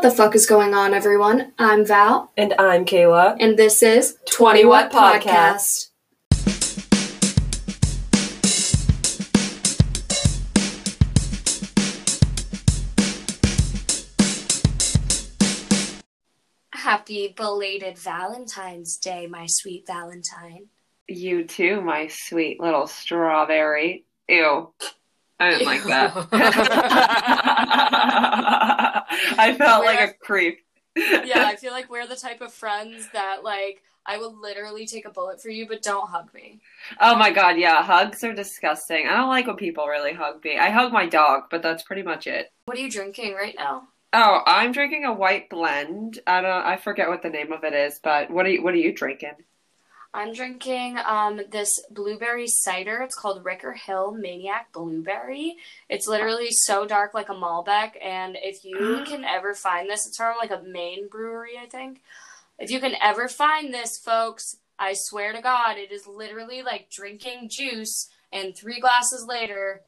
What the fuck is going on, everyone? I'm Val, And I'm Kayla. and this is 20 What Podcast. Happy belated Valentine's Day, my sweet Valentine. You too, my sweet little strawberry. Ew. I didn't like that. I felt like a creep. yeah, I feel like we're the type of friends that, like, I will literally take a bullet for you, but don't hug me. Oh my god, yeah, hugs are disgusting. I don't like when people really hug me. I hug my dog, but that's pretty much it. What are you drinking right now? Oh, I'm drinking a white blend. I don't I forget what the name of it is, but what are you what are you drinking? I'm drinking um, this blueberry cider. It's called Ricker Hill Maniac Blueberry. It's literally so dark like a Malbec. And if you can ever find this, it's from like a Maine brewery, I think. If you can ever find this, folks, I swear to God, it is literally like drinking juice. And three glasses later,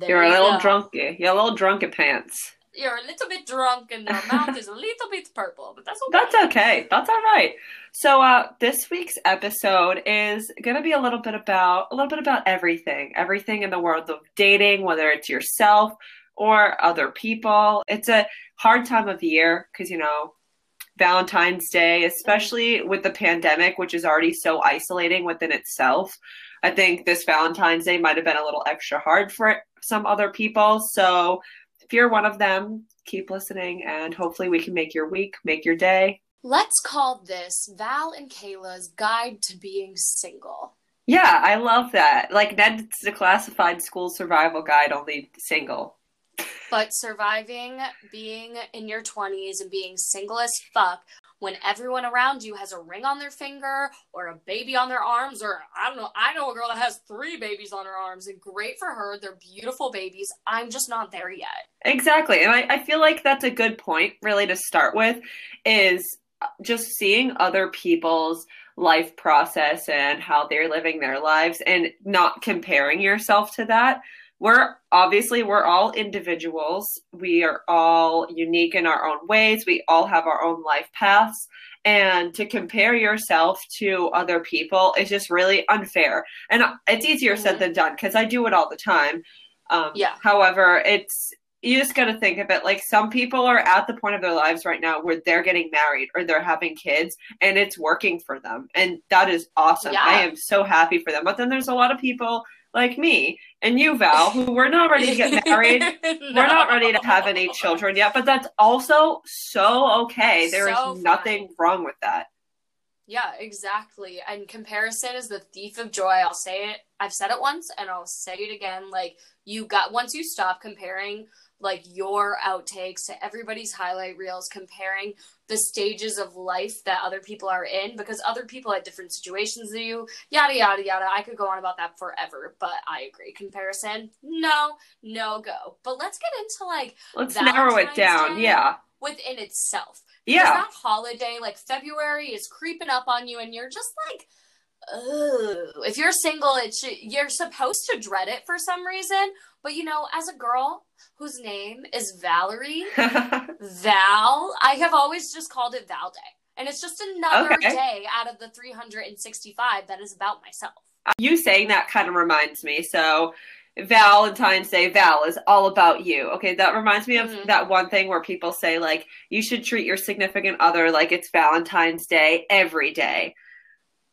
You're a little go. drunky. You're a little drunk at pants. You're a little bit drunk, and the mouth is a little bit purple, but that's okay. That's okay. That's all right. So uh this week's episode is going to be a little bit about a little bit about everything. Everything in the world of dating, whether it's yourself or other people. It's a hard time of year cuz you know, Valentine's Day, especially with the pandemic which is already so isolating within itself. I think this Valentine's Day might have been a little extra hard for some other people. So if you're one of them, keep listening and hopefully we can make your week, make your day. Let's call this Val and Kayla's Guide to Being Single. Yeah, I love that. Like Ned's declassified school survival guide, only single. But surviving being in your 20s and being single as fuck when everyone around you has a ring on their finger or a baby on their arms, or I don't know, I know a girl that has three babies on her arms, and great for her. They're beautiful babies. I'm just not there yet. Exactly. And I, I feel like that's a good point, really, to start with, is just seeing other people's life process and how they're living their lives and not comparing yourself to that. We're obviously we're all individuals. We are all unique in our own ways. We all have our own life paths. And to compare yourself to other people is just really unfair. And it's easier said Mhm. than done because I do it all the time. Um, Yeah. However, it's you just got to think of it like some people are at the point of their lives right now where they're getting married or they're having kids and it's working for them. And that is awesome. Yeah. I am so happy for them. But then there's a lot of people like me and you, Val, who we're not ready to get married. We're not ready to have any children yet, but that's also so okay. There is So nothing wrong with that. Yeah, exactly. And comparison is the thief of joy. I'll say it. I've said it once and I'll say it again. Like, you got, once you stop comparing, like, your outtakes to everybody's highlight reels, comparing the stages of life that other people are in, because other people had different situations than you, yada, yada, yada. I could go on about that forever, but I agree. Comparison, no, no go. But let's get into, like, Let's narrow it down. Day? Yeah. within itself. Yeah. that holiday, like February, is creeping up on you, and you're just like, oh. If you're single, it should, you're supposed to dread it for some reason. But you know, as a girl whose name is Valerie, Val, I have always just called it Val Day. And it's just another Okay. day out of the 365 that is about myself. you saying that kind of reminds me. So, Valentine's Day, Val is all about you. Okay, that reminds me of Mhm. that one thing where people say, like, you should treat your significant other like it's Valentine's Day every day.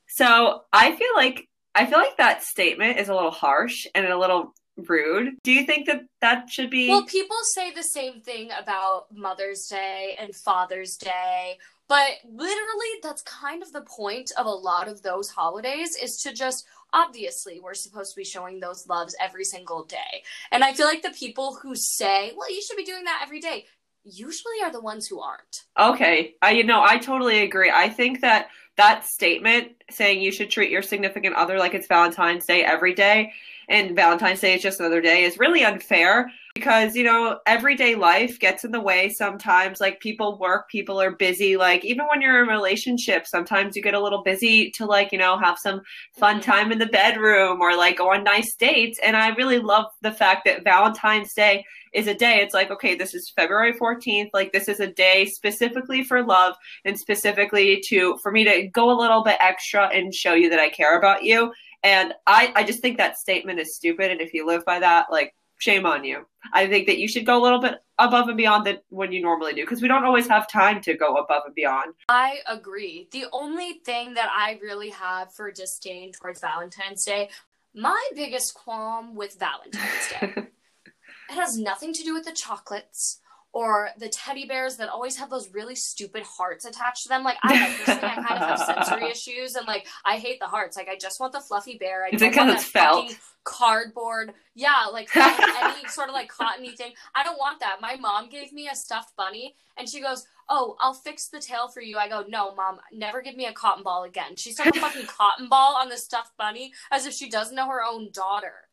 So, I feel like I feel like that statement is a little harsh and a little rude. Do you think that that should be? Well, people say the same thing about Mother's Day and Father's Day, but literally that's kind of the point of a lot of those holidays is to just obviously we're supposed to be showing those loves every single day. And I feel like the people who say, "Well, you should be doing that every day," usually are the ones who aren't. Okay, I you know I totally agree. I think that that statement saying you should treat your significant other like it's Valentine's Day every day and Valentine's Day is just another day is really unfair. Because you know everyday life gets in the way sometimes like people work people are busy like even when you're in a relationship sometimes you get a little busy to like you know have some fun Mm-hmm. time in the bedroom or like go on nice dates and i really love the fact that valentine's day is a day it's like okay this is february 14th like this is a day specifically for love and specifically to for me to go a little bit extra and show you that i care about you and i i just think that statement is stupid and if you live by that like shame on you. I think that you should go a little bit above and beyond that when you normally do because we don't always have time to go above and beyond. I agree. The only thing that I really have for disdain towards Valentine's Day, my biggest qualm with Valentine's Day, it has nothing to do with the chocolates or the teddy bears that always have those really stupid hearts attached to them. Like I personally, I kind of have sensory issues, and like I hate the hearts. Like I just want the fluffy bear. I Is it 'cause want it's felt? Cardboard. Yeah, like any sort of like cottony thing. I don't want that. My mom gave me a stuffed bunny, and she goes, "Oh, I'll fix the tail for you." I go, "No, mom, never give me a cotton ball again." She stuck a fucking cotton ball on the stuffed bunny as if she doesn't know her own daughter.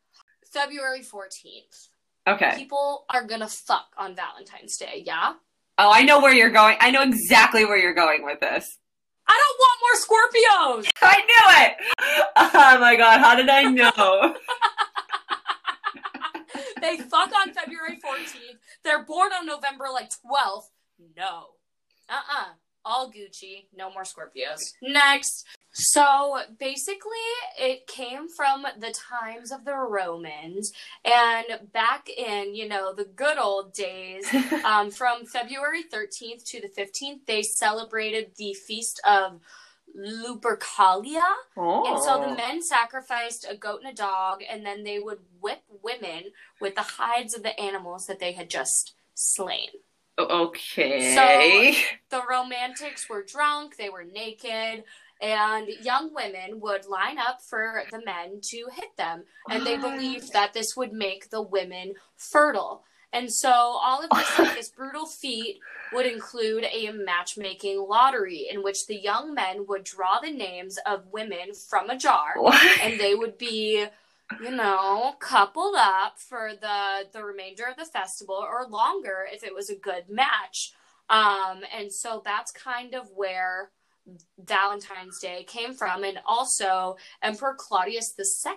February fourteenth. Okay. People are gonna fuck on Valentine's Day. Yeah. Oh, I know where you're going. I know exactly where you're going with this. I don't want more Scorpios. I knew it. Oh my god, how did I know? They fuck on February 14th. They're born on November like 12th. No. Uh-uh. All Gucci. No more Scorpios. Next. So basically, it came from the times of the Romans, and back in you know the good old days, um, from February 13th to the 15th, they celebrated the feast of Lupercalia. oh. And so the oh. men sacrificed a goat and a dog, and then they would whip women with the hides of the animals that they had just slain. Okay. So the romantics were drunk, they were naked, and young women would line up for the men to hit them. And they believed that this would make the women fertile. And so all of this, like, this brutal feat would include a matchmaking lottery in which the young men would draw the names of women from a jar What? and they would be you know coupled up for the the remainder of the festival or longer if it was a good match um and so that's kind of where valentine's day came from and also emperor claudius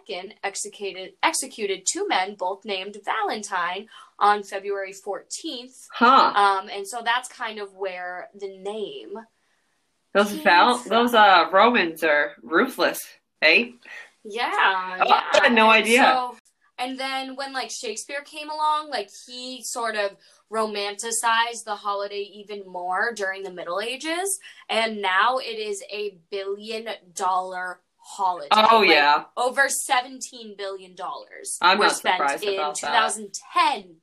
ii executed executed two men both named valentine on february 14th Huh. um and so that's kind of where the name Those val- those uh Romans are ruthless, eh? Yeah, Oh, yeah. I had no idea. So, and then when like Shakespeare came along, like he sort of romanticized the holiday even more during the Middle Ages, and now it is a billion dollar holiday. Oh Like, yeah. over seventeen billion dollars were spent in about that. 2010.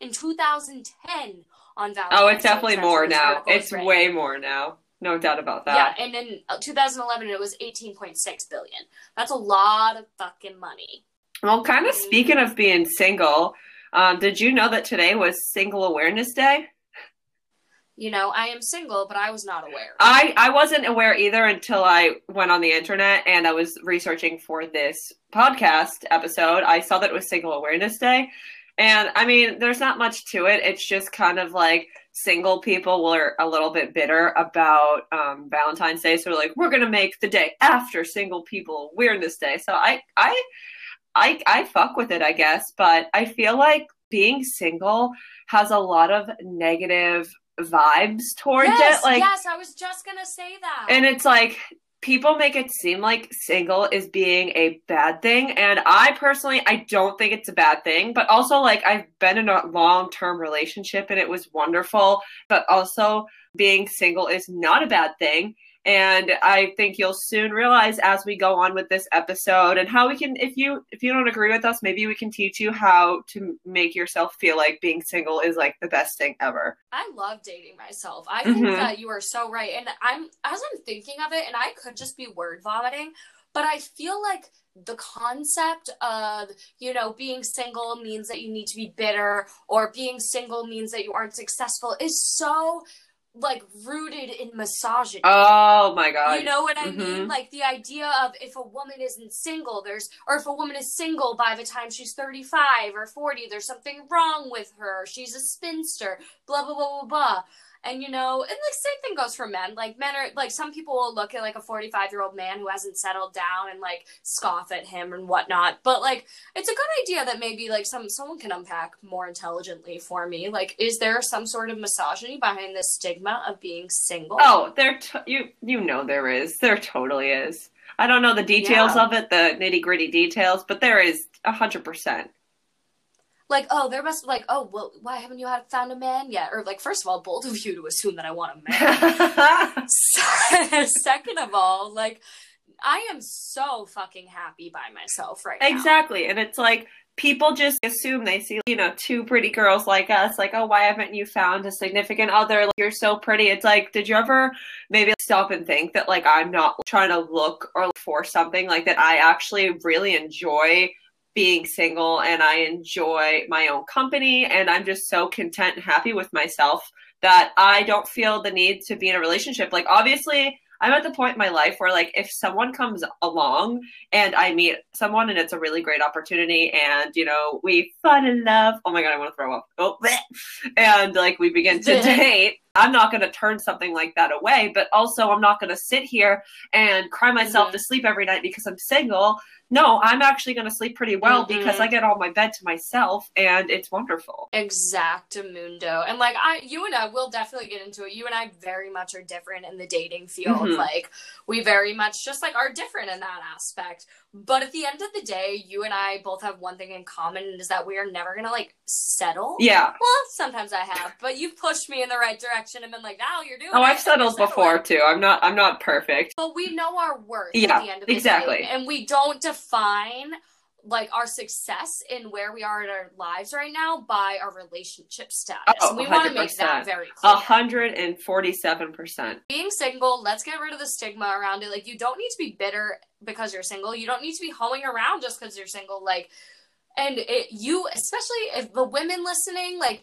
In 2010 on Valentine's. Oh, it's definitely more now. It's written. way more now. No doubt about that. Yeah, and in uh, 2011 it was 18.6 billion. That's a lot of fucking money. Well, kind of speaking of being single, um, did you know that today was Single Awareness Day? You know, I am single, but I was not aware. I, I wasn't aware either until I went on the internet and I was researching for this podcast episode. I saw that it was Single Awareness Day. And I mean, there's not much to it. It's just kind of like single people were a little bit bitter about um, Valentine's Day. So they're like, we're going to make the day after Single People Awareness Day. So I, I, I, I fuck with it, I guess. But I feel like being single has a lot of negative vibes towards yes, it. Like, yes, I was just gonna say that. and it's like people make it seem like single is being a bad thing and i personally i don't think it's a bad thing but also like i've been in a long-term relationship and it was wonderful but also being single is not a bad thing and i think you'll soon realize as we go on with this episode and how we can if you if you don't agree with us maybe we can teach you how to make yourself feel like being single is like the best thing ever I love dating myself. I think Mhm. that you are so right. And I'm as I'm thinking of it, and I could just be word vomiting, but I feel like the concept of, you know, being single means that you need to be bitter or being single means that you aren't successful is so like rooted in misogyny. Oh my god. You know what I Mhm. mean? Like the idea of if a woman isn't single, there's or if a woman is single by the time she's 35 or 40, there's something wrong with her. She's a spinster, blah blah blah blah blah. And you know, and like same thing goes for men. Like men are like some people will look at like a 45 year old man who hasn't settled down and like scoff at him and whatnot. But like it's a good idea that maybe like some someone can unpack more intelligently for me. Like, is there some sort of misogyny behind this stigma of being single? Oh, there t- you you know there is. There totally is. I don't know the details Yeah. of it, the nitty gritty details, but there is a hundred percent. Like oh there must be like oh well why haven't you had found a man yet or like first of all bold of you to assume that i want a man second of all like i am so fucking happy by myself right now Exactly. And it's like people just assume they see, you know, two pretty girls like us, like, oh, why haven't you found a significant other? Like, you're so pretty. It's like, did you ever maybe stop and think that, like, I'm not trying to look or look for something like that? I actually really enjoy being single and I enjoy my own company and I'm just so content and happy with myself that I don't feel the need to be in a relationship. Like, obviously, I'm at the point in my life where, like, if someone comes along and I meet someone and it's a really great opportunity and you know we fall in love oh my god I want to throw up oh bleh. and like we begin to date I'm not going to turn something like that away but also I'm not going to sit here and cry myself Mhm. to sleep every night because I'm single no I'm actually going to sleep pretty well Mhm. because I get all my bed to myself and it's wonderful exactamundo and like i you and i will definitely get into it you and i very much are different in the dating field Mhm. like we very much just like are different in that aspect but at the end of the day you and i both have one thing in common and is that we are never gonna like settle. Yeah. Well sometimes i have but you've pushed me in the right direction and been like now you're doing oh it, I've settled before settling." too. I'm not I'm not perfect. But we know our worth Yeah, at the end of the exactly. day and we don't define like our success in where we are in our lives right now by our relationship status. Oh, we want to make that very a clear hundred and forty seven percent. Being single let's get rid of the stigma around it. Like you don't need to be bitter because you're single. You don't need to be hoeing around just because you're single. Like and it, you especially if the women listening like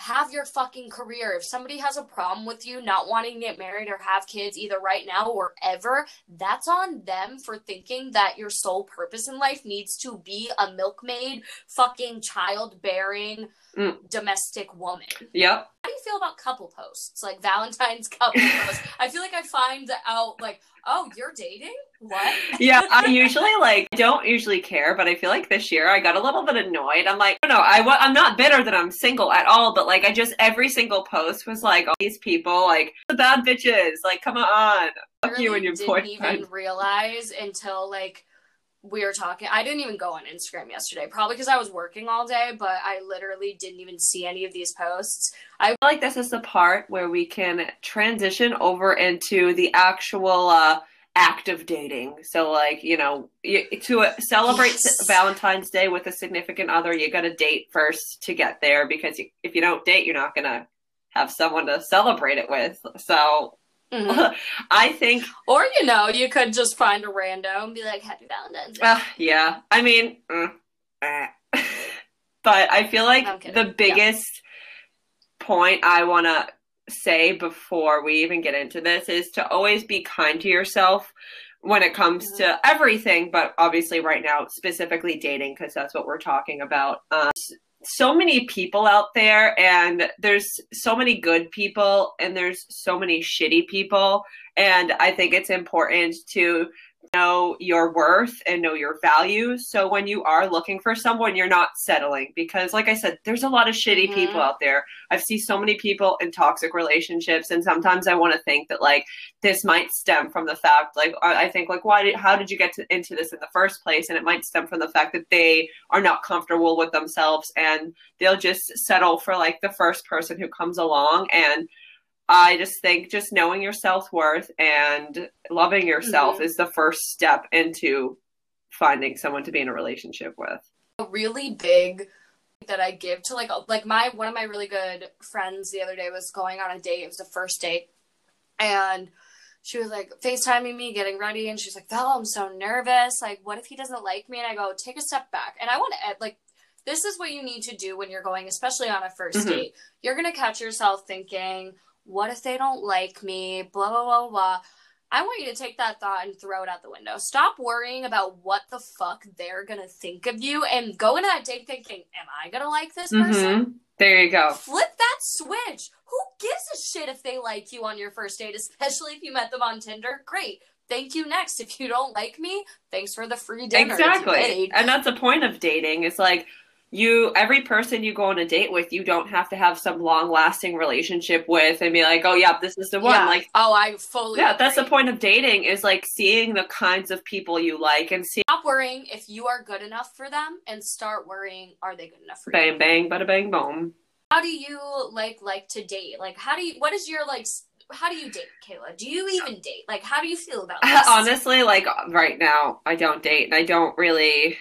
have your fucking career. If somebody has a problem with you not wanting to get married or have kids either right now or ever that's on them for thinking that your sole purpose in life needs to be a milkmaid fucking childbearing Mm. domestic woman. Yep feel about couple posts like valentine's couple posts i feel like i find out like oh you're dating what yeah, I usually like don't usually care, but I feel like this year I got a little bit annoyed. I'm like, no, I wa- I'm not bitter that I'm single at all, but like I just every single post was like all these people like the bad bitches, like come on, fuck you and your boyfriend. didn't even realize until like we were talking i didn't even go on instagram yesterday probably because i was working all day but i literally didn't even see any of these posts I feel like this is the part where we can transition over into the actual uh, act of dating. So, like, you know, you, to uh, celebrate Yes. Valentine's Day with a significant other, you got to date first to get there because you, if you don't date, you're not going to have someone to celebrate it with. So, Mhm. I think, or you know you could just find a rando and be like happy valentine's day uh, yeah, I mean, mm, eh. but I feel like the Yeah. biggest point I want to say before we even get into this is to always be kind to yourself when it comes to everything, but obviously, right now, specifically dating, because that's what we're talking about. Um, so many people out there, and there's so many good people, and there's so many shitty people. And I think it's important to know your worth and know your value. So when you are looking for someone, you're not settling because, like I said, there's a lot of shitty Mhm. people out there. I've seen so many people in toxic relationships, and sometimes I want to think that like this might stem from the fact, like I I think, like why did how did you get to, into this in the first place? And it might stem from the fact that they are not comfortable with themselves and they'll just settle for like the first person who comes along and I just think just knowing your self worth and loving yourself Mhm. is the first step into finding someone to be in a relationship with. a really big that I give to like like my one of my really good friends the other day was going on a date. It was the first date, and she was like FaceTiming me, getting ready, and she's like, "Val, I'm so nervous. Like, what if he doesn't like me?" And I go, "Take a step back." And I want to like. This is what you need to do when you're going, especially on a 1st Mhm. date. You're gonna catch yourself thinking, what if they don't like me? Blah, blah, blah, blah. I want you to take that thought and throw it out the window. Stop worrying about what the fuck they're gonna think of you and go into that date thinking, Am I gonna like this person? Mhm. There you go. Flip that switch. Who gives a shit if they like you on your first date, especially if you met them on Tinder? Great. Thank you next. If you don't like me, thanks for the free dinner. Exactly. And that's the point of dating. It's like you every person you go on a date with, you don't have to have some long lasting relationship with and be like, Oh yeah, this is the one. Yeah. Like oh, I fully yeah, that's the point of dating is like seeing the kinds of people you like and see Stop worrying if you are good enough for them and start worrying are they good enough for you? bang bang bada bang boom. How do you like like to date? Like how do you what is your like how do you date, Kayla? Do you even date? Like how do you feel about this? Honestly, like right now, I don't date and I don't really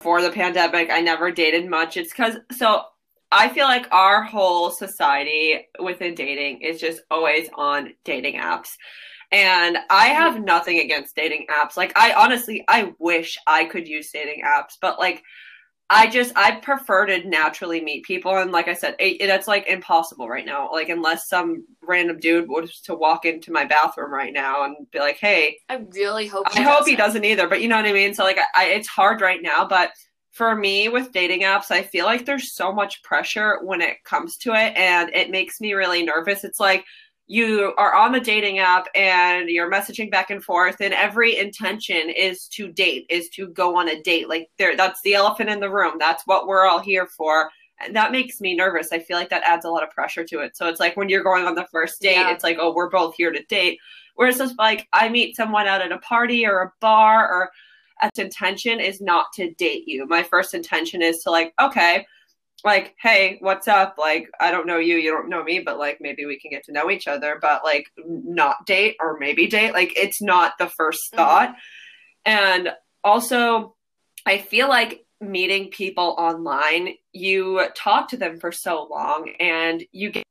for the pandemic, I never dated much. It's cuz so I feel like our whole society within dating is just always on dating apps. And I have nothing against dating apps. Like I honestly I wish I could use dating apps, but like I just I prefer to naturally meet people and like I said, it, that's like impossible right now. Like unless some random dude was to walk into my bathroom right now and be like, "Hey, I really hope I hope he doesn't either, but you know what I mean. So like, I, it's hard right now. But for me, with dating apps, I feel like there's so much pressure when it comes to it, and it makes me really nervous. It's like you are on the dating app and you're messaging back and forth, and every intention is to date, is to go on a date. Like there, that's the elephant in the room. That's what we're all here for. And that makes me nervous. I feel like that adds a lot of pressure to it. So it's like when you're going on the first date, Yeah. it's like, oh, we're both here to date. Whereas it's like I meet someone out at a party or a bar or its intention is not to date you. My first intention is to like, okay, like, hey, what's up? Like, I don't know you, you don't know me, but like maybe we can get to know each other, but like not date or maybe date. Like it's not the 1st Mhm. thought. And also I feel like meeting people online, you talk to them for so long and you get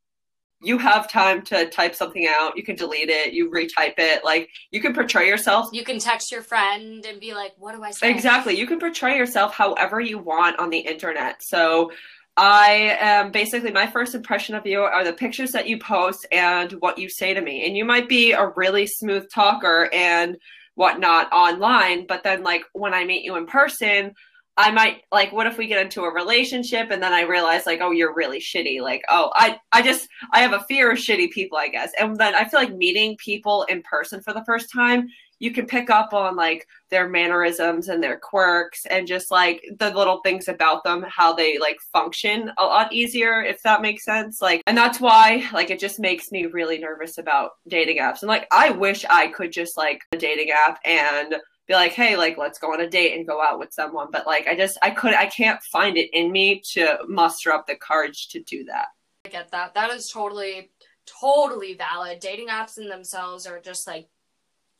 you have time to type something out, you can delete it, you retype it, like you can portray yourself You can text your friend and be like, "What do I say?" Exactly. You can portray yourself however you want on the internet. So I am basically my first impression of you are the pictures that you post and what you say to me. And you might be a really smooth talker and whatnot online, but then like when I meet you in person, I might like what if we get into a relationship and then I realize like, oh, you're really shitty. Like, oh, I I just I have a fear of shitty people, I guess. And then I feel like meeting people in person for the first time, you can pick up on like their mannerisms and their quirks and just like the little things about them how they like function a lot easier if that makes sense like and that's why like it just makes me really nervous about dating apps and like i wish i could just like a dating app and be like hey like let's go on a date and go out with someone but like i just i could i can't find it in me to muster up the courage to do that I get that. That is totally, totally valid. Dating apps in themselves are just like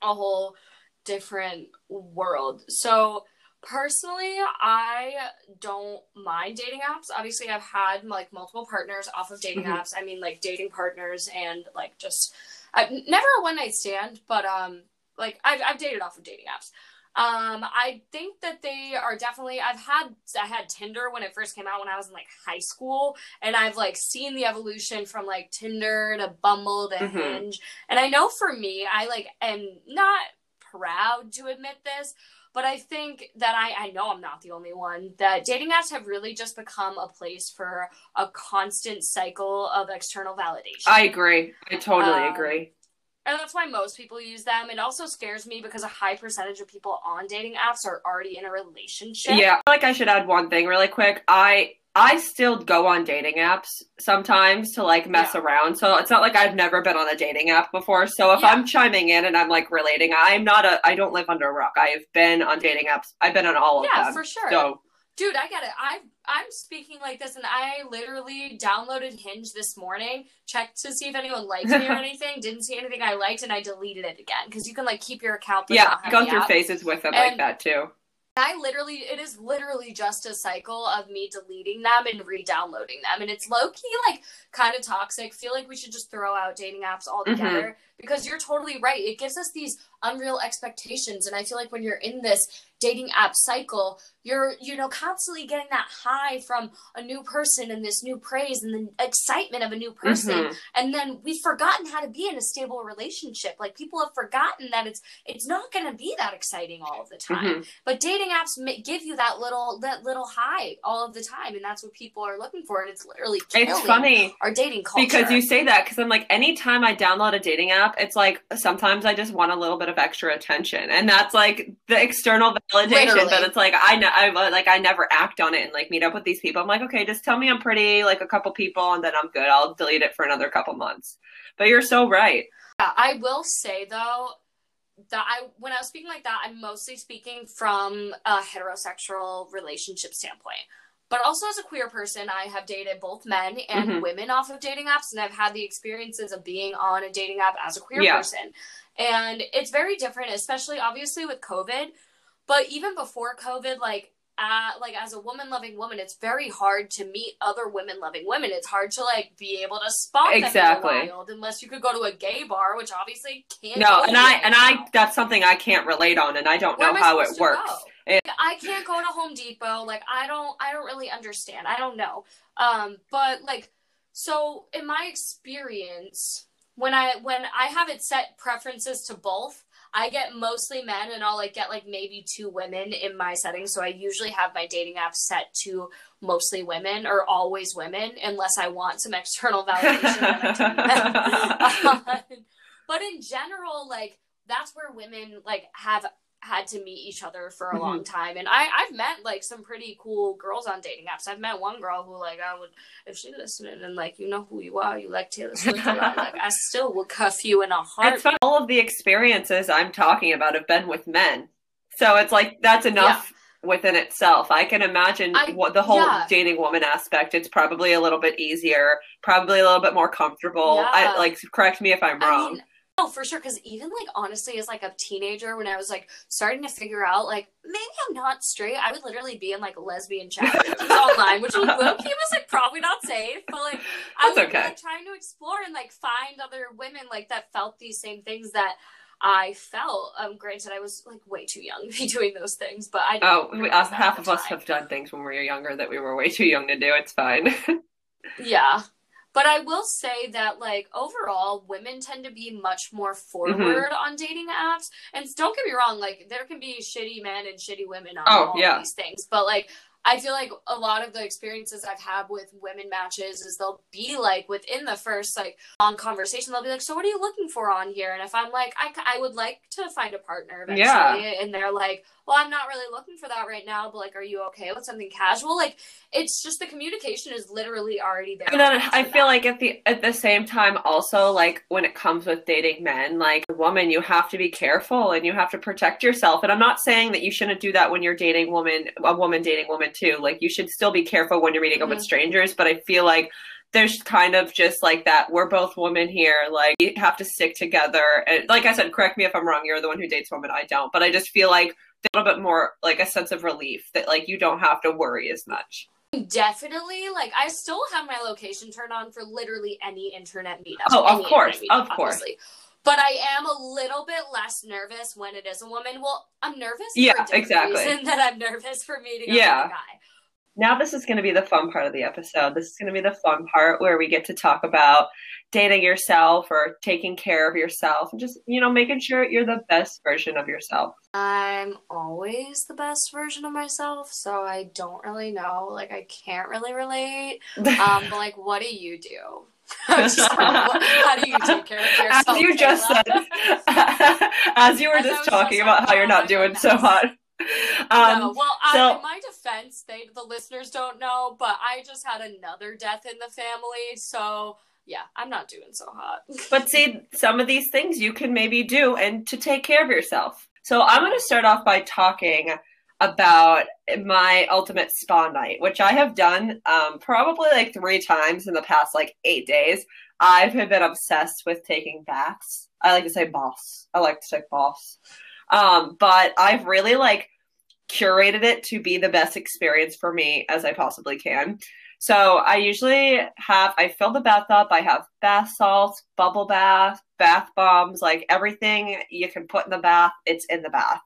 a whole different world. So, personally, I don't mind dating apps. Obviously, I've had like multiple partners off of dating Mhm. apps. I mean, like dating partners and like just I, never a one night stand, but um, like I've, I've dated off of dating apps. Um, I think that they are definitely. I've had I had Tinder when it first came out when I was in like high school, and I've like seen the evolution from like Tinder to Bumble to Mhm. Hinge. And I know for me, I like am not proud to admit this, but I think that I I know I'm not the only one that dating apps have really just become a place for a constant cycle of external validation. i agree i totally Um, agree and that's why most people use them. It also scares me because a high percentage of people on dating apps are already in a relationship. Yeah, I feel like I should add one thing really quick. I I still go on dating apps sometimes to like mess around. So it's not like I've never been on a dating app before. So if Yeah. I'm chiming in and I'm like relating, I'm not a I don't live under a rock. I have been on dating apps. I've been on all of them. Yeah, for sure. So Dude, I get it. I I'm speaking like this, and I literally downloaded Hinge this morning, checked to see if anyone liked me or anything. Didn't see anything I liked, and I deleted it again because you can like keep your account. yeah, I've gone through app. phases with them like that too. I literally, it is literally just a cycle of me deleting them and re-downloading them, and it's low key like kind of toxic. Feel like we should just throw out dating apps mm-hmm. altogether because you're totally right. It gives us these unreal expectations, and I feel like when you're in this dating app cycle, you're you know constantly getting that high from a new person and this new praise and the excitement of a new person. Mhm. and then we've forgotten how to be in a stable relationship. Like people have forgotten that it's it's not going to be that exciting all of the time. Mhm. but dating apps give you that little that little high all of the time. And that's what people are looking for. And it's literally It's funny our dating culture. because you say that because I'm like, anytime I download a dating app, it's like sometimes I just want a little bit of extra attention, and that's like the external validation. Literally. But it's like I know, I like I never act on it and like meet up with these people. I'm like, okay, just tell me I'm pretty, like a couple people, and then I'm good. I'll delete it for another couple months. But you're so right. Yeah, I will say though that I when I was speaking like that, I'm mostly speaking from a heterosexual relationship standpoint. But also as a queer person, I have dated both men and Mhm. women off of dating apps, and I've had the experiences of being on a dating app as a queer Yeah. person. And it's very different, especially obviously with COVID. But even before COVID, like uh, like as a woman loving woman, it's very hard to meet other women loving women. It's hard to like be able to spot them Exactly. in the wild unless you could go to a gay bar, which obviously can't. No, and I and now. I that's something I can't relate on, and I don't Where know how it works. go? Like, I can't go to Home Depot. Like I don't I don't really understand. I don't know. Um, but like so in my experience, when I when I have it set preferences to both, I get mostly men and I'll like get like maybe two women in my setting. So I usually have my dating app set to mostly women or always women unless I want some external validation. then I do men. but in general, like that's where women like have had to meet each other for a Mhm. long time. And I, I've met like some pretty cool girls on dating apps. I've met one girl who like I would if she listened and like you know who you are, you like Taylor Swift a lot, like I still would cuff you in a heart All of the experiences I'm talking about have been with men, so it's like that's enough within itself. I can imagine I- what the whole yeah. dating woman aspect. It's probably a little bit easier, probably a little bit more comfortable. Yeah. I like correct me if I'm I wrong. mean, oh, for sure. Because even like honestly, as like a teenager, when I was like starting to figure out like maybe I'm not straight, I would literally be in like lesbian chat online, which was low key was like probably not safe, but like I That's be okay. like trying to explore and like find other women like that felt these same things that. I felt. Um, granted, I was like way too young to be doing those things, but I. Oh, we, half of us have done things when we were younger that we were way too young to do. It's fine. Yeah. But I will say that, like, overall, women tend to be much more forward Mm-hmm. on dating apps. And don't get me wrong, like, there can be shitty men and shitty women on Oh, all yeah. these things. But, like, I feel like a lot of the experiences I've had with women matches is they'll be like within the first like long conversation they'll be like, so what are you looking for on here? And if I'm like, I, I would like to find a partner eventually, Yeah. and they're like, well, I'm not really looking for that right now, but like, are you okay with something casual? Like, it's just the communication is literally already there. And then I that. feel like at the at the same time also like when it comes with dating men, like a woman, you have to be careful and you have to protect yourself. And I'm not saying that you shouldn't do that when you're dating woman a woman dating woman too. Like you should still be careful when you're meeting up with Mhm. strangers, but I feel like there's kind of just like that we're both women here like you have to stick together and like i said correct me if i'm wrong you're the one who dates women i don't but i just feel like a little bit more like a sense of relief that like you don't have to worry as much Definitely, like I still have my location turned on for literally any internet meetup. Oh, of course, internet of course. obviously. But I am a little bit less nervous when it is a woman. Well, I'm nervous Yeah, for a different exactly. reason that I'm nervous for meeting Yeah. a guy. Now, this is going to be the fun part of the episode. This is going to be the fun part where we get to talk about dating yourself or taking care of yourself and just, you know, making sure you're the best version of yourself. I'm always the best version of myself, so I don't really know. Like I can't really relate. Um, but like, what do you do? Just, how do you take care of yourself? as you just said, as you were As just talking about how you're not doing so hot. Um, no, well, I, so- in my defense, they the listeners don't know, but I just had another death in the family, so yeah, I'm not doing so hot. But see, some of these things you can maybe do and to take care of yourself. So I'm going to start off by talking about my ultimate spa night, which I have done um, probably like three times in the past like eight days. I've been obsessed with taking baths. I like to say boss. I like to take boss. Um, but I've really like curated it to be the best experience for me as I possibly can. So I usually have I fill the bath up. I have bath salts, bubble bath, bath bombs, like everything you can put in the bath, it's in the bath.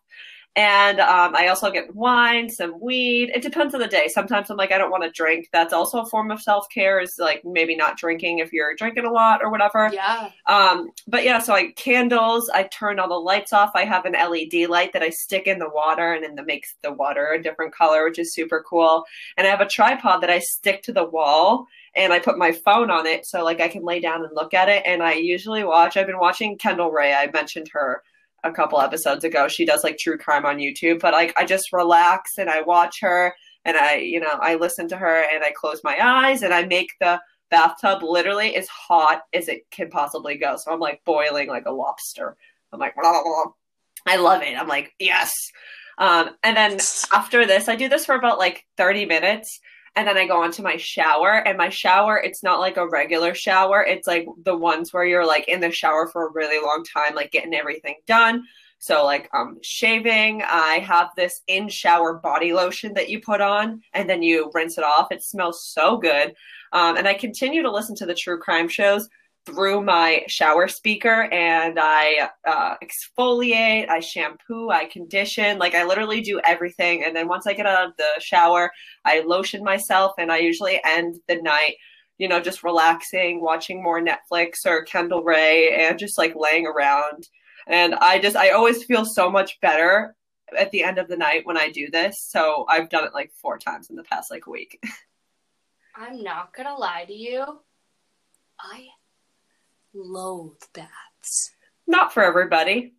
And um, I also get wine, some weed. It depends on the day. Sometimes I'm like, I don't want to drink. That's also a form of self care, is like maybe not drinking if you're drinking a lot or whatever. Yeah. Um, but yeah, so I candles. I turn all the lights off. I have an LED light that I stick in the water, and then that makes the water a different color, which is super cool. And I have a tripod that I stick to the wall, and I put my phone on it, so like I can lay down and look at it. And I usually watch. I've been watching Kendall Rae. I mentioned her a couple episodes ago. She does like true crime on YouTube, but like I just relax and I watch her and I, you know, I listen to her and I close my eyes and I make the bathtub literally as hot as it can possibly go. So I'm like boiling like a lobster. I'm like, blah, blah, blah. I love it. I'm like, yes. Um, and then after this, I do this for about like 30 minutes and then I go into my shower. And my shower, it's not like a regular shower. It's like the ones where you're like in the shower for a really long time, like getting everything done. So like um shaving, I have this in shower body lotion that you put on and then you rinse it off. It smells so good. Um, and I continue to listen to the true crime shows through my shower speaker and I uh, exfoliate, I shampoo, I condition. Like I literally do everything. And then once I get out of the shower, I lotion myself and I usually end the night, you know, just relaxing, watching more Netflix or Kendall Rae and just like laying around. And I just, I always feel so much better at the end of the night when I do this. So I've done it like four times in the past like a week. I'm not gonna lie to you. I loathe baths. Not for everybody.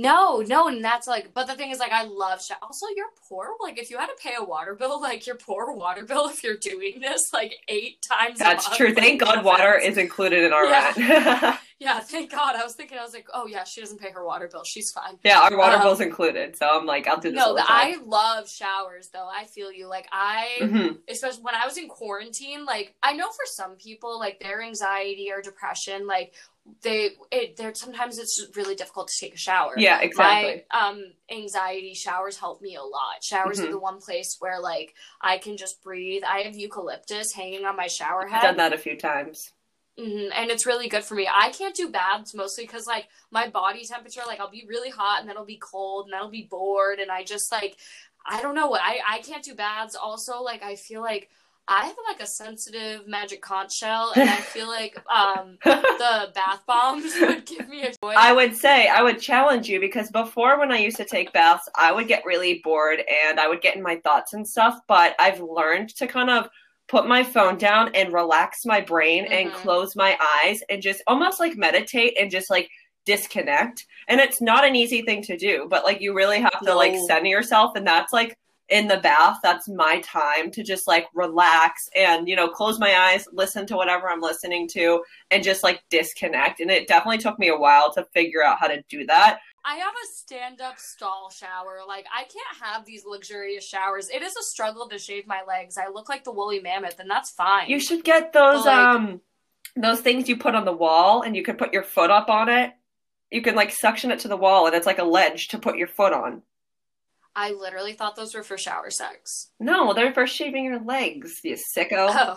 No, no, and that's like, but the thing is, like, I love shower. Also, you're poor. Like, if you had to pay a water bill, like, your poor water bill if you're doing this like eight times. That's true. Thank God, water is included in our Yeah. rent. Yeah, thank God. I was thinking, I was like, oh yeah, she doesn't pay her water bill. She's fine. yeah, our water Um, bill's included. So I'm like, I'll do this. No. I love showers though. I feel you. Like I, Mhm. especially when I was in quarantine. Like I know for some people, like their anxiety or depression, like they, it, they're sometimes it's really difficult to take a shower. Yeah, exactly. My um anxiety showers help me a lot. Showers Mhm. are the one place where like I can just breathe. I have eucalyptus hanging on my shower head. I've done that a few times. hmm and it's really good for me. I can't do baths mostly because like my body temperature, like I'll be really hot and then I'll be cold and then I'll be bored and I just like I don't know what I I can't do baths. Also, like I feel like I have like a sensitive magic conch shell and I feel like um the bath bombs would give me a joy. I would say I would challenge you because before when I used to take baths, I would get really bored and I would get in my thoughts and stuff. But I've learned to kind of put my phone down and relax my brain and Mhm. close my eyes and just almost like meditate and just like disconnect. And it's not an easy thing to do, but like you really have to like No. center yourself and that's like in the bath that's my time to just like relax and you know close my eyes listen to whatever i'm listening to and just like disconnect and it definitely took me a while to figure out how to do that I have a stand up stall shower. Like, I can't have these luxurious showers. It is a struggle to shave my legs. I look like the woolly mammoth, and that's fine. you should get those Like- um those things you put on the wall and you can put your foot up on it you can like suction it to the wall and it's like a ledge to put your foot on I literally thought those were for shower sex. no they're for shaving your legs you sicko Oh.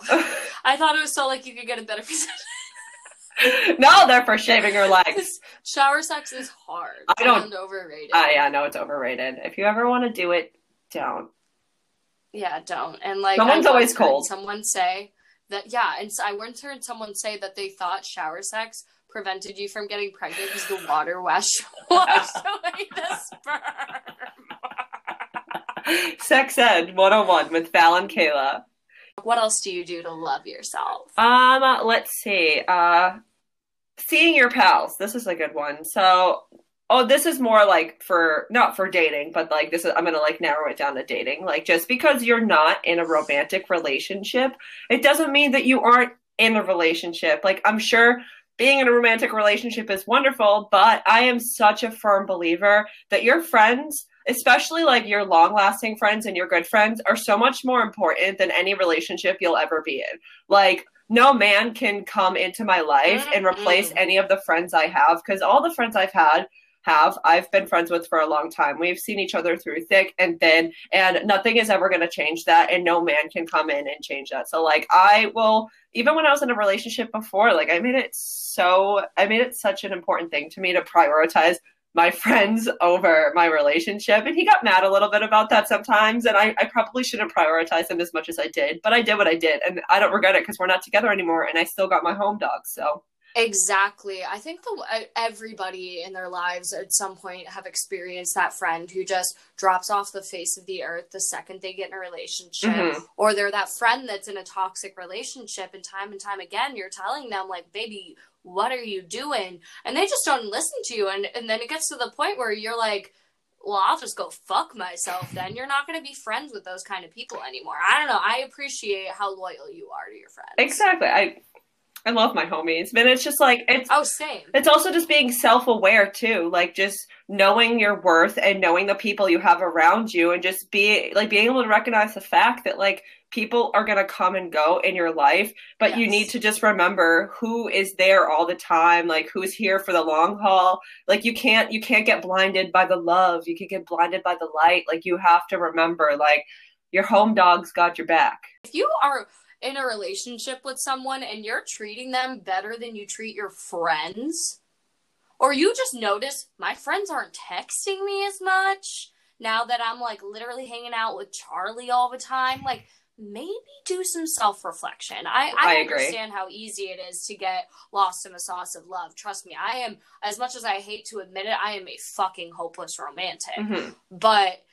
I thought it was so like you could get a better position. no they're for shaving your legs shower sex is hard. I don't- overrated. i i know it's overrated if you ever want to do it don't Yeah, don't. And like Someone's always cold. Someone say that yeah, and so I once heard someone say that they thought shower sex prevented you from getting pregnant because the water washed washed away the sperm. sex ed 101 with val and kayla What else do you do to love yourself? Um, let's see. Uh, seeing your pals. This is a good one. So, oh, this is more like for not for dating, but like this is. I'm gonna like narrow it down to dating. Like just because you're not in a romantic relationship, it doesn't mean that you aren't in a relationship. Like I'm sure. Being in a romantic relationship is wonderful, but I am such a firm believer that your friends, especially like your long lasting friends and your good friends, are so much more important than any relationship you'll ever be in. Like, no man can come into my life and replace any of the friends I have because all the friends I've had have I've been friends with for a long time. We've seen each other through thick and thin, and nothing is ever going to change that, and no man can come in and change that. So, like, I will, even when I was in a relationship before, like, I made it so, I made it such an important thing to me to prioritize my friends over my relationship. And he got mad a little bit about that sometimes. And I, I probably shouldn't prioritize him as much as I did, but I did what I did. And I don't regret it because we're not together anymore. And I still got my home dog. So. Exactly. I think the everybody in their lives at some point have experienced that friend who just drops off the face of the earth the second they get in a relationship mm-hmm. or they're that friend that's in a toxic relationship and time and time again you're telling them like baby what are you doing? And they just don't listen to you. And, and then it gets to the point where you're like, well, I'll just go fuck myself then. You're not going to be friends with those kind of people anymore. I don't know. I appreciate how loyal you are to your friends. Exactly. I I love my homies, but it's just like it's oh same. It's also just being self aware too, like just knowing your worth and knowing the people you have around you, and just be like being able to recognize the fact that like people are gonna come and go in your life, but yes. you need to just remember who is there all the time, like who's here for the long haul. Like you can't you can't get blinded by the love, you can get blinded by the light. Like you have to remember, like your home dog's got your back. If you are in a relationship with someone and you're treating them better than you treat your friends, or you just notice my friends aren't texting me as much now that I'm like literally hanging out with Charlie all the time, like maybe do some self reflection. I, I, I understand how easy it is to get lost in the sauce of love. Trust me, I am, as much as I hate to admit it, I am a fucking hopeless romantic. Mm-hmm. But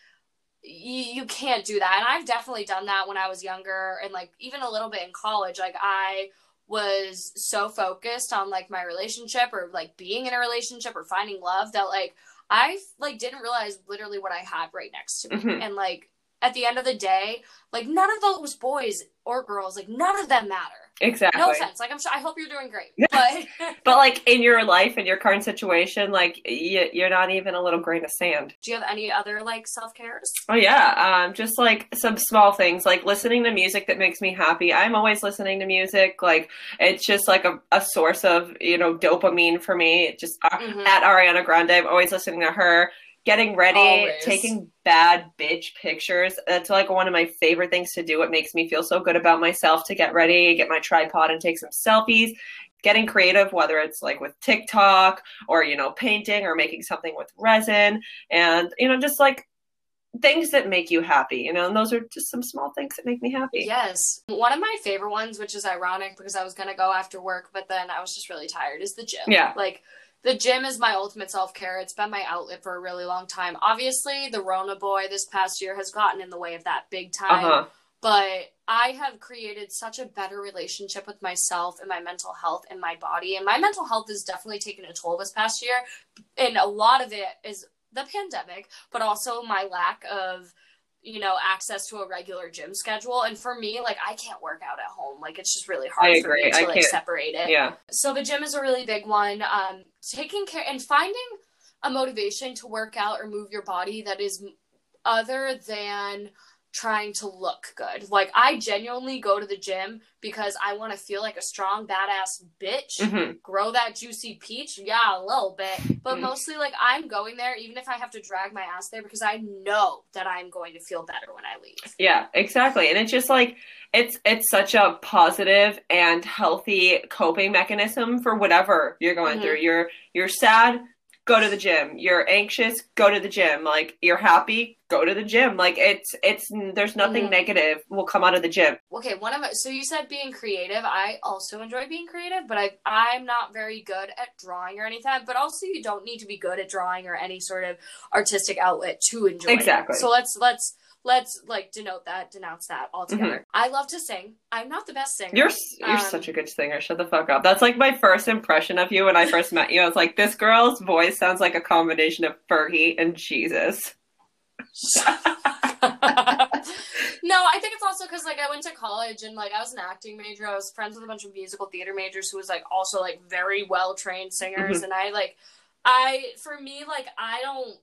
you, you can't do that. And I've definitely done that when I was younger and like even a little bit in college. Like I was so focused on like my relationship or like being in a relationship or finding love that like I like didn't realize literally what I had right next to me. Mm-hmm. And like at the end of the day, like none of those boys or girls, like none of them matter. Exactly. No offense. Like I'm sure I hope you're doing great. But but like in your life in your current situation, like you, you're not even a little grain of sand. Do you have any other like self cares? Oh yeah, um, just like some small things, like listening to music that makes me happy. I'm always listening to music. Like it's just like a, a source of you know dopamine for me. Just uh, mm-hmm. at Ariana Grande, I'm always listening to her getting ready, Always. taking bad bitch pictures. That's like one of my favorite things to do. It makes me feel so good about myself to get ready, get my tripod and take some selfies. Getting creative, whether it's like with TikTok or, you know, painting or making something with resin and, you know, just like things that make you happy, you know, and those are just some small things that make me happy. Yes. One of my favorite ones, which is ironic because I was going to go after work, but then I was just really tired, is the gym. Yeah. Like, the gym is my ultimate self care. It's been my outlet for a really long time. Obviously, the Rona boy this past year has gotten in the way of that big time. Uh-huh. But I have created such a better relationship with myself and my mental health and my body. And my mental health has definitely taken a toll this past year. And a lot of it is the pandemic, but also my lack of you know access to a regular gym schedule. And for me like i can't work out at home. Like it's just really hard for me to I like can't. separate it. Yeah. So the gym is a really big one. Um taking care and finding a motivation to work out or move your body that is other than trying to look good. Like I genuinely go to the gym because I want to feel like a strong badass bitch, mm-hmm. grow that juicy peach, yeah, a little bit, but mm-hmm. mostly like I'm going there even if I have to drag my ass there because I know that I'm going to feel better when I leave. Yeah, exactly. And it's just like it's it's such a positive and healthy coping mechanism for whatever you're going mm-hmm. through. You're you're sad, go to the gym. You're anxious, go to the gym. Like you're happy, go to the gym. Like it's it's there's nothing mm-hmm. negative will come out of the gym. Okay, one of my, so you said being creative. I also enjoy being creative, but I I'm not very good at drawing or anything. But also you don't need to be good at drawing or any sort of artistic outlet to enjoy. Exactly. It. So let's let's let's like denote that, denounce that altogether. Mm-hmm. I love to sing. I'm not the best singer. You're you're um, such a good singer. Shut the fuck up. That's like my first impression of you when I first met you. I was like, this girl's voice sounds like a combination of Fergie and Jesus. no, I think it's also because like I went to college and like I was an acting major. I was friends with a bunch of musical theater majors who was like also like very well trained singers, mm-hmm. and I like I for me like I don't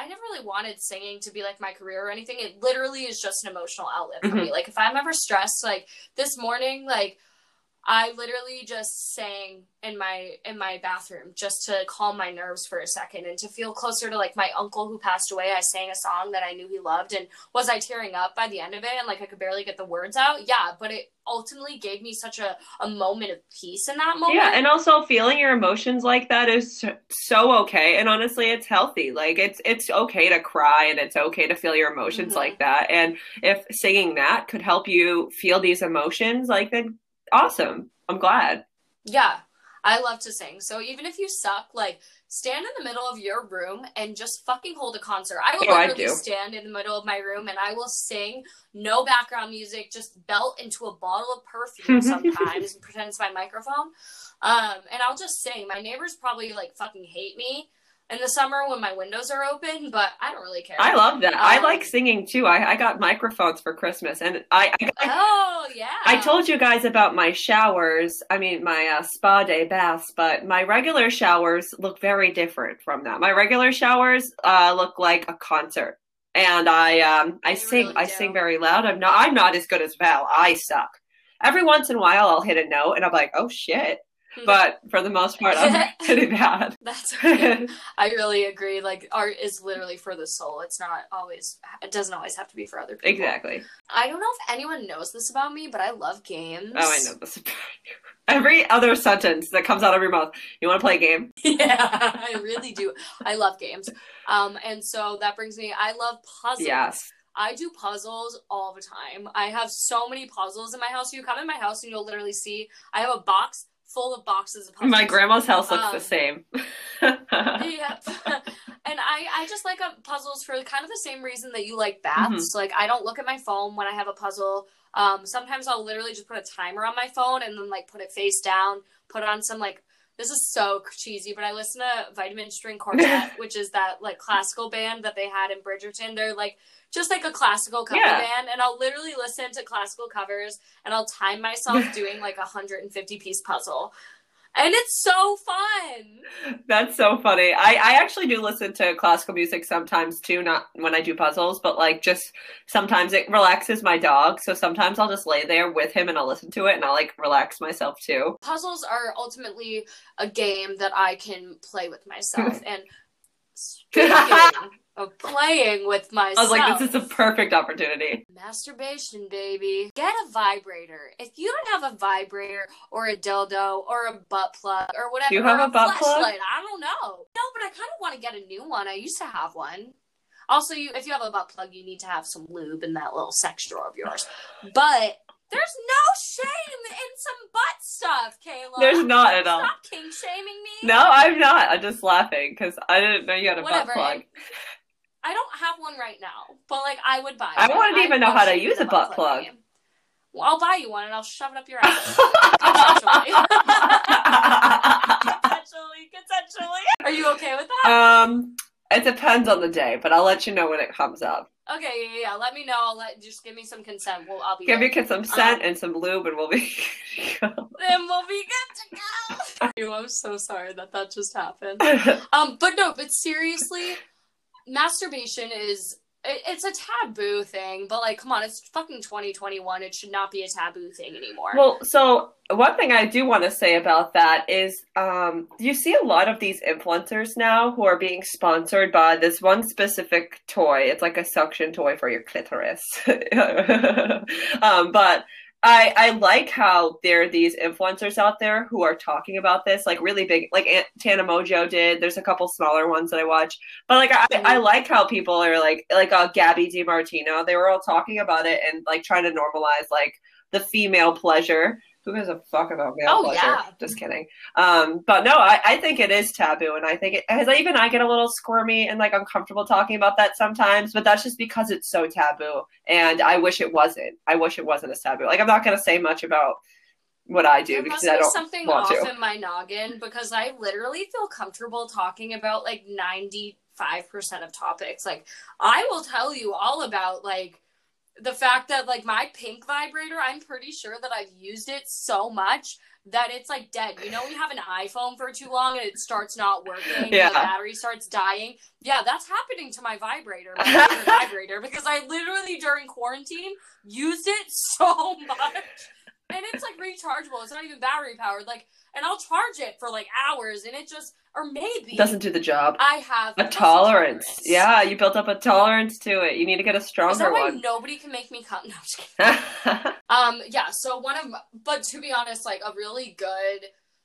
I never really wanted singing to be like my career or anything. It literally is just an emotional outlet for mm-hmm. me. Like if I'm ever stressed, like this morning, like I literally just sang in my in my bathroom just to calm my nerves for a second and to feel closer to like my uncle who passed away. I sang a song that I knew he loved and was I tearing up by the end of it and like I could barely get the words out? Yeah, but it ultimately gave me such a, a moment of peace in that moment. Yeah, and also feeling your emotions like that is so okay and honestly it's healthy. Like it's it's okay to cry and it's okay to feel your emotions Mhm. like that. And if singing that could help you feel these emotions, like then awesome. I'm glad. Yeah, I love to sing. So even if you suck, like stand in the middle of your room and just fucking hold a concert. I will Oh, literally do. stand in the middle of my room and I will sing, no background music, just belt into a bottle of perfume sometimes and pretend it's my microphone. Um, and I'll just sing. My neighbors probably like fucking hate me in the summer when my windows are open, but I don't really care. I love that. I Um, like singing too. I, I got microphones for Christmas and I, I Oh yeah. I told you guys about my showers. I mean, my uh, spa day baths, but my regular showers look very different from that. My regular showers uh, look like a concert, and I um, I They sing really I sing very loud. I'm not I'm not as good as Val. I suck. Every once in a while, I'll hit a note, and I'm like, oh shit. But for the most part, I'm pretty bad. That's okay. I really agree. Like art is literally for the soul. It's not always. It doesn't always have to be for other people. exactly. I don't know if anyone knows this about me, but I love games. Oh, I know this. about you. Every other sentence that comes out of your mouth, you want to play a game? yeah, I really do. I love games. Um, and so that brings me. I love puzzles. Yes. I do puzzles all the time. I have so many puzzles in my house. You come in my house and you'll literally see I have a box full of boxes of puzzles. My grandma's house looks Um, the same. yep. and I, I just like uh, puzzles for kind of the same reason that you like baths. Like I don't look at my phone when I have a puzzle. Um, sometimes I'll literally just put a timer on my phone and then like put it face down, put on some like this is so cheesy, but I listen to Vitamin String Quartet, which is that like classical band that they had in Bridgerton. They're like just like a classical cover Yeah. band, and I'll literally listen to classical covers and I'll time myself doing like a 150 piece puzzle. And it's so fun. That's so funny. I, I actually do listen to classical music sometimes too, not when I do puzzles, but like just sometimes it relaxes my dog. So sometimes I'll just lay there with him and I'll listen to it and I'll like relax myself too. puzzles are ultimately a game that I can play with myself. and speaking of playing with myself, I was like, this is a perfect opportunity. masturbation, baby. Get a vibrator. If you don't have a vibrator or a dildo or a butt plug or whatever, You have or a butt plug? I don't know. No, but I kind of want to get a new one. I used to have one. Also, you if you have a butt plug, you need to have some lube in that little sex drawer of yours. But there's no shame in some butt stuff, Kayla. There's not at all. Stop king shaming me. No, I'm not. I'm just laughing because I didn't know you had a Whatever. butt plug. I don't have one right now, but like I would buy. I one. wouldn't even know how to use a butt plug. game. Well, I'll buy you one and I'll shove it up your ass. Consensually. consensually, consensually. Are you okay with that? um, it depends on the day, but I'll let you know when it comes up. Okay, yeah, yeah. Let me know. I'll let just give me some consent. Well, I'll be. Give there. me some scent and some lube, and we'll be. Then we'll be good to go. I'm so sorry that that just happened. Um, but no, but seriously, masturbation is it's a taboo thing. But like, come on, it's fucking 2021. It should not be a taboo thing anymore. Well, so one thing I do want to say about that is um, you see a lot of these influencers now who are being sponsored by this one specific toy. It's like a suction toy for your clitoris. um, but I, I like how there are these influencers out there who are talking about this, like really big, like Aunt Tana Mongeau did. There's a couple smaller ones that I watch, but like I, I like how people are like, like uh, Gabi DeMartino. They were all talking about it and like trying to normalize like the female pleasure. Who gives a fuck about male Oh, pleasure? yeah. Just kidding. Um, but no, I, I think it is taboo, and I think it as even I get a little squirmy and like uncomfortable talking about that sometimes. But that's just because it's so taboo, and I wish it wasn't. I wish it wasn't as taboo. Like I'm not gonna say much about what I do there because must I don't something want off to. in my noggin because I literally feel comfortable talking about like 95% of topics. Like, I will tell you all about like the fact that like my pink vibrator, I'm pretty sure that I've used it so much that it's like dead. You know, when you have an iPhone for too long and it starts not working, and Yeah. the battery starts dying. Yeah, that's happening to my vibrator, my vibrator, because I literally during quarantine used it so much and it's like rechargeable. It's not even battery powered. Like, and I'll charge it for like hours, and it just or maybe Doesn't do the job. I have A muscle tolerance. Yeah, you built up a tolerance to it. You need to get a Is stronger that why one. nobody can make me come? No, I'm just kidding. Um, yeah. So one of, but to be honest, like a really good,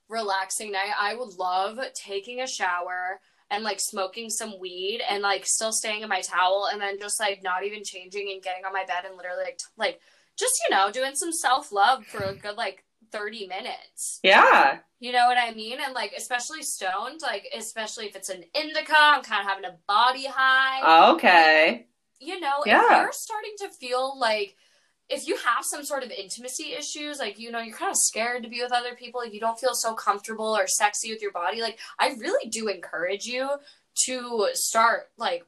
relaxing night. I would love taking a shower and like smoking some weed and like still staying in my towel and then just like not even changing and getting on my bed and literally like t- like just you know doing some self love for a good like thirty minutes. yeah. You know what I mean? And like especially stoned, like especially if it's an indica, I'm kind of having a body high oh, Okay. you know, Yeah. if you're starting to feel like if you have some sort of intimacy issues, like you know, you're kind of scared to be with other people, like you don't feel so comfortable or sexy with your body, like I really do encourage you to start like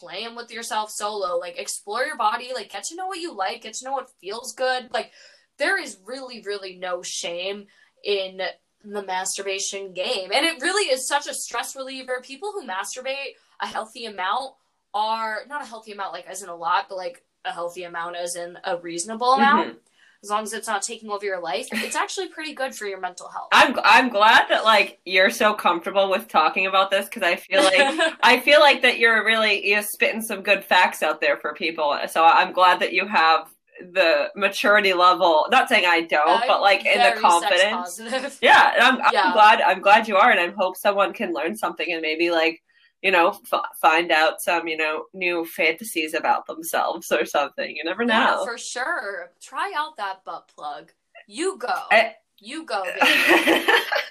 playing with yourself solo, like explore your body, like get to know what you like, get to know what feels good. Like there is really really no shame in the masturbation game. And it really is such a stress reliever. People who masturbate a healthy amount are not a healthy amount like as in a lot, but like a healthy amount as in a reasonable mm-hmm. amount. As long as it's not taking over your life, it's actually pretty good for your mental health. I'm I'm glad that like you're so comfortable with talking about this because I feel like I feel like that you're really you're spitting some good facts out there for people. So I'm glad that you have the maturity level. Not saying I don't, I'm but like in the confidence. Yeah, and I'm, I'm Yeah. glad. I'm glad you are, and I hope someone can learn something and maybe like you know f- find out some you know new fantasies about themselves or something. You never Yeah, know. for sure. Try out that butt plug. You go. I- you go, baby.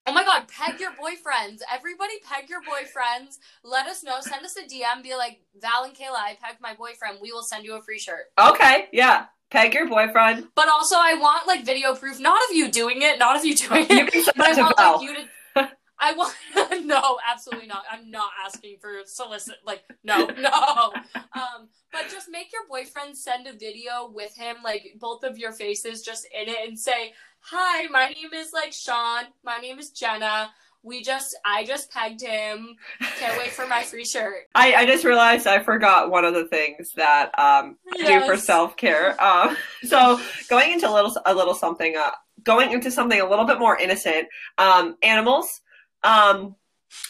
Oh my god, peg your boyfriends. Everybody peg your boyfriends. Let us know. Send us a DM. Be like, Val and Kayla, I pegged my boyfriend. We will send you a free shirt. okay, yeah. Peg your boyfriend. But also, I want like video proof, not of you doing it, not of you doing it, send but I want like you to. I want no, absolutely not. I'm not asking for solicit. Like no, no. Um, but just make your boyfriend send a video with him, like both of your faces, just in it, and say, "Hi, my name is like Sean. My name is Jenna. We just, I just pegged him. Can't wait for my free shirt." I, I just realized I forgot one of the things that um I do for self care. Um, so going into a little a little something uh going into something a little bit more innocent. Um, animals. Um,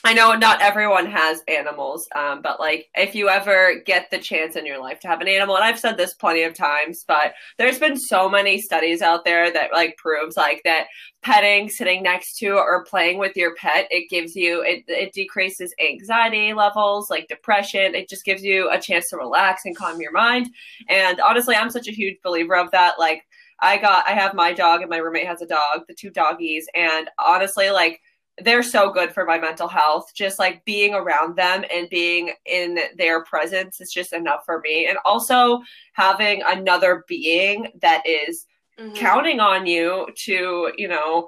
I know not everyone has animals, um, but like if you ever get the chance in your life to have an animal, and I've said this plenty of times, but there's been so many studies out there that like proves like that petting, sitting next to, or playing with your pet, it gives you it it decreases anxiety levels, like depression. It just gives you a chance to relax and calm your mind. And honestly, I'm such a huge believer of that. Like I got I have my dog and my roommate has a dog, the two doggies, and honestly, like they're so good for my mental health. Just like being around them and being in their presence is just enough for me. And also having another being that is Mhm. counting on you to, you know,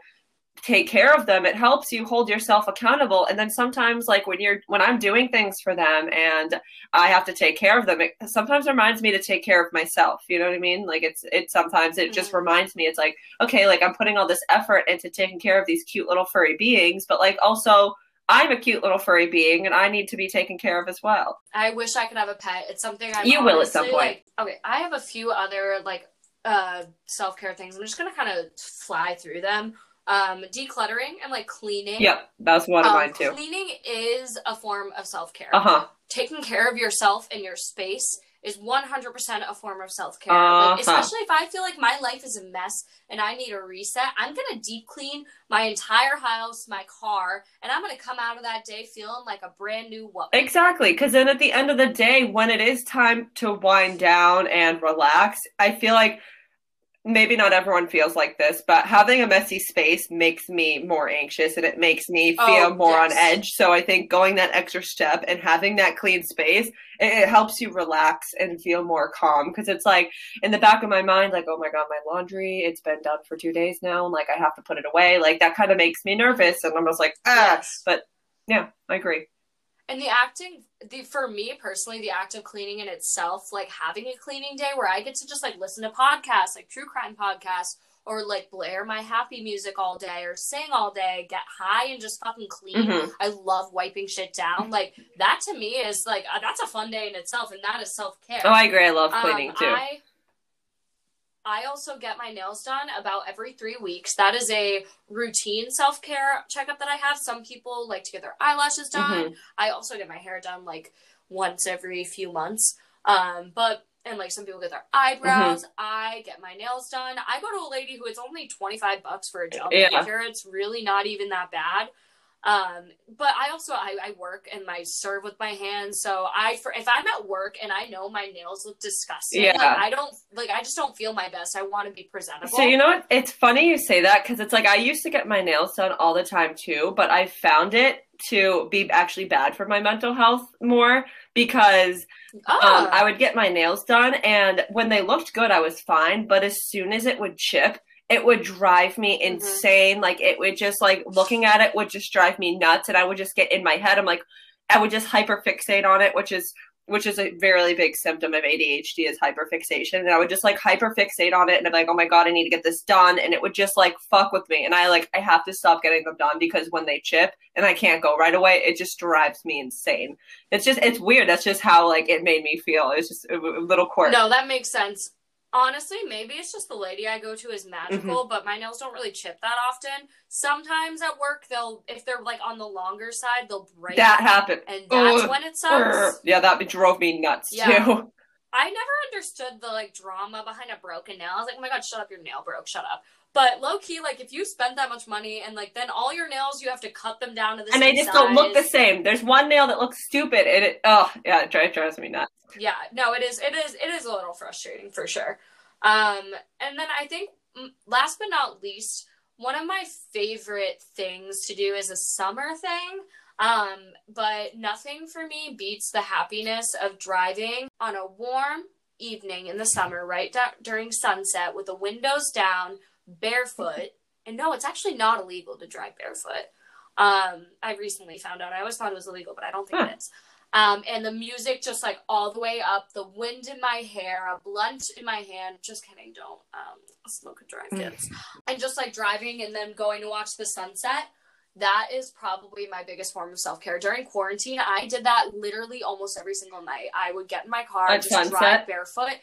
take care of them it helps you hold yourself accountable and then sometimes like when you're when i'm doing things for them and i have to take care of them it sometimes reminds me to take care of myself you know what i mean like it's it sometimes it just Mhm. reminds me it's like okay like i'm putting all this effort into taking care of these cute little furry beings but like also i'm a cute little furry being and i need to be taken care of as well I wish I could have a pet. It's something I'm You will at some point. Like, okay, I have a few other like uh self care things. I'm just gonna kind of fly through them. Um, decluttering and like cleaning. yep that's one of Um, mine too Cleaning is a form of self care. uh-huh Taking care of yourself and your space is 100% a form of self care. Uh-huh. Like, especially if I feel like my life is a mess and I need a reset, I'm gonna deep clean my entire house, my car, and I'm gonna come out of that day feeling like a brand new woman. Exactly, because then at the end of the day, when it is time to wind down and relax, I feel like maybe not everyone feels like this, but having a messy space makes me more anxious and it makes me feel Oh, more on edge. So I think going that extra step and having that clean space, it, it helps you relax and feel more calm because it's like in the back of my mind, like, oh my God, my laundry, it's been done for two days now. And like, I have to put it away. Like, that kind of makes me nervous. And I'm just like, ah, Yes. yeah, I agree. And the acting, the for me personally, the act of cleaning in itself, like having a cleaning day where I get to just like listen to podcasts, like true crime podcasts, or like blare my happy music all day, or sing all day, get high and just fucking clean. Mhm. I love wiping shit down. Like that to me is like uh, that's a fun day in itself, and that is self care. Oh, I agree. I love cleaning too. I, I also get my nails done about every three weeks. That is a routine self care checkup that I have. Some people like to get their eyelashes done. I also get my hair done like once every few months. Um, but and like some people get their eyebrows. I get my nails done. I go to a lady who it's only twenty five bucks for a gel Yeah. manicure. It's really not even that bad. Um, but I also I, I work and I serve with my hands. So I for if I'm at work and I know my nails look disgusting, Yeah. like, I don't like I just don't feel my best. I want to be presentable. So you know what? It's funny you say that because it's like I used to get my nails done all the time too, but I found it to be actually bad for my mental health more because Ah. um, I would get my nails done and when they looked good, I was fine. But as soon as it would chip, it would drive me Mhm. insane. Like it would just like looking at it would just drive me nuts, and I would just get in my head. I'm like, I would just hyperfixate on it, which is which is a very big symptom of ADHD is hyperfixation. And I would just like hyperfixate on it and I'm like, oh my god, I need to get this done. And it would just like fuck with me. And I like I have to stop getting them done because when they chip and I can't go right away, it just drives me insane. It's just it's weird. That's just how like it made me feel. It's just a, a little quirk. no, that makes sense. Honestly, maybe it's just the lady I go to is Mm-hmm. magical, but my nails don't really chip that often. Sometimes at work, they'll if they're like on the longer side, they'll break. That happened. and that's Ugh. when it sucks. Yeah, that drove me nuts Yeah. too. I never understood the like drama behind a broken nail. I was like, oh my god, shut up, your nail broke, shut up. But low key, like if you spend that much money and like then all your nails, you have to cut them down to the size, And they just don't look the same. There's one nail that looks stupid, and it oh yeah, it drives, drives me nuts. Yeah, no, it is, it is, it is a little frustrating for sure. Um, and then I think mm, last but not least, one of my favorite things to do is a summer thing. Um, but nothing for me beats the happiness of driving on a warm evening in the summer, right da- during sunset, with the windows down, barefoot. And no, it's actually not illegal to drive barefoot. Um, I recently found out. I always thought it was illegal, but I don't think Huh. it is. Um, and the music just like all the way up, the wind in my hair, a blunt in my hand. Just kidding, don't um, smoke and drive, kids. and just like driving and then going to watch the sunset. That is probably my biggest form of self care. During quarantine, I did that literally almost every single night. I would get in my car, At just sunset? drive barefoot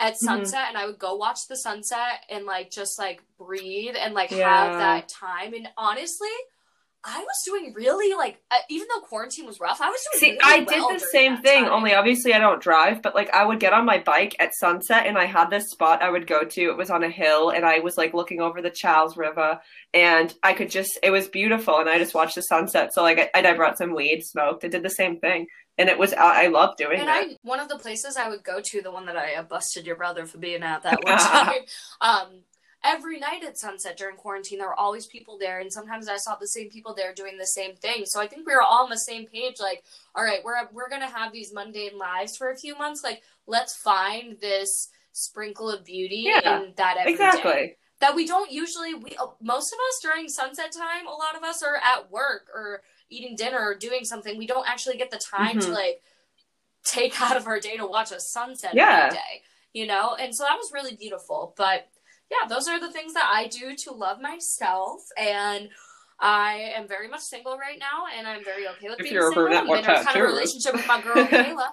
at Mhm. sunset, and I would go watch the sunset and like just like breathe and like Yeah. have that time. And honestly, I was doing really like, uh, even though quarantine was rough, I was doing See, really I well did the same thing, time. only obviously I don't drive, but like I would get on my bike at sunset and I had this spot I would go to. It was on a hill and I was like looking over the Charles River and I could just, it was beautiful and I just watched the sunset. So like I, I brought some weed, smoked, I did the same thing. And it was, I love doing And that. I, one of the places I would go to, the one that I uh, busted your brother for being at that one time, um, every night at sunset during quarantine, there were always people there, and sometimes I saw the same people there doing the same thing. So I think we were all on the same page. Like, all right, we're we're gonna have these mundane lives for a few months. Like, let's find this sprinkle of beauty Yeah, in that every day exactly. that we don't usually we uh, most of us during sunset time a lot of us are at work or eating dinner or doing something we don't actually get the time to Mhm. like take out of our day to watch a sunset Yeah. every day you know and so that was really beautiful but yeah those are the things that i do to love myself and I am very much single right now, and I'm very okay with If being single. I'm in a kind of relationship with my girl Kayla.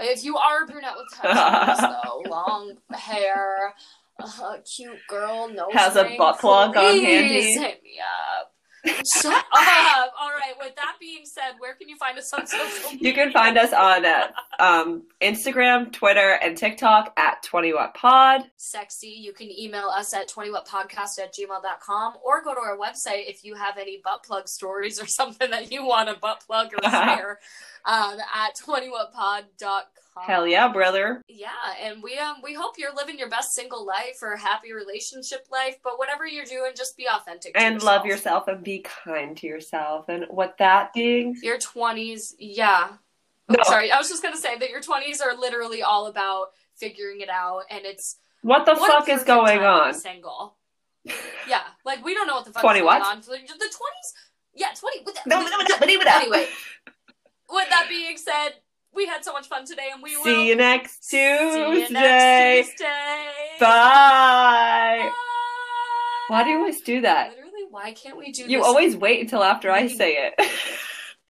If you are a brunette with tattoos, though, long hair, uh, cute girl, no Has a butt plug on handy. Hit me up. Shut up. All right. With that being said, where can you find us on social media? You can find us on uh, um, Instagram, Twitter, and TikTok at 20 What Pod. sexy. You can email us at 20whatpodcast at gmail.com or go to our website if you have any butt plug stories or something that you want a butt plug or share um, at 20whatpod.com. Hell yeah, brother. Yeah, and we um we hope you're living your best single life or happy relationship life, but whatever you're doing, just be authentic And love yourself and be kind to yourself. And what that being Your 20s, yeah. Oh, Sorry, I was just gonna say that your 20s are literally all about figuring it out, and it's what the what fuck is going on? Single. Yeah, like we don't know what the fuck 20 is going what? on. The 20s, yeah, 20. With No, no, no, no, out. anyway, with that being said, we had so much fun today, and we will See you next see you Tuesday. next Tuesday. Bye. Bye. Why do you always do that? Literally, why can't we do You this? always wait until after I say it.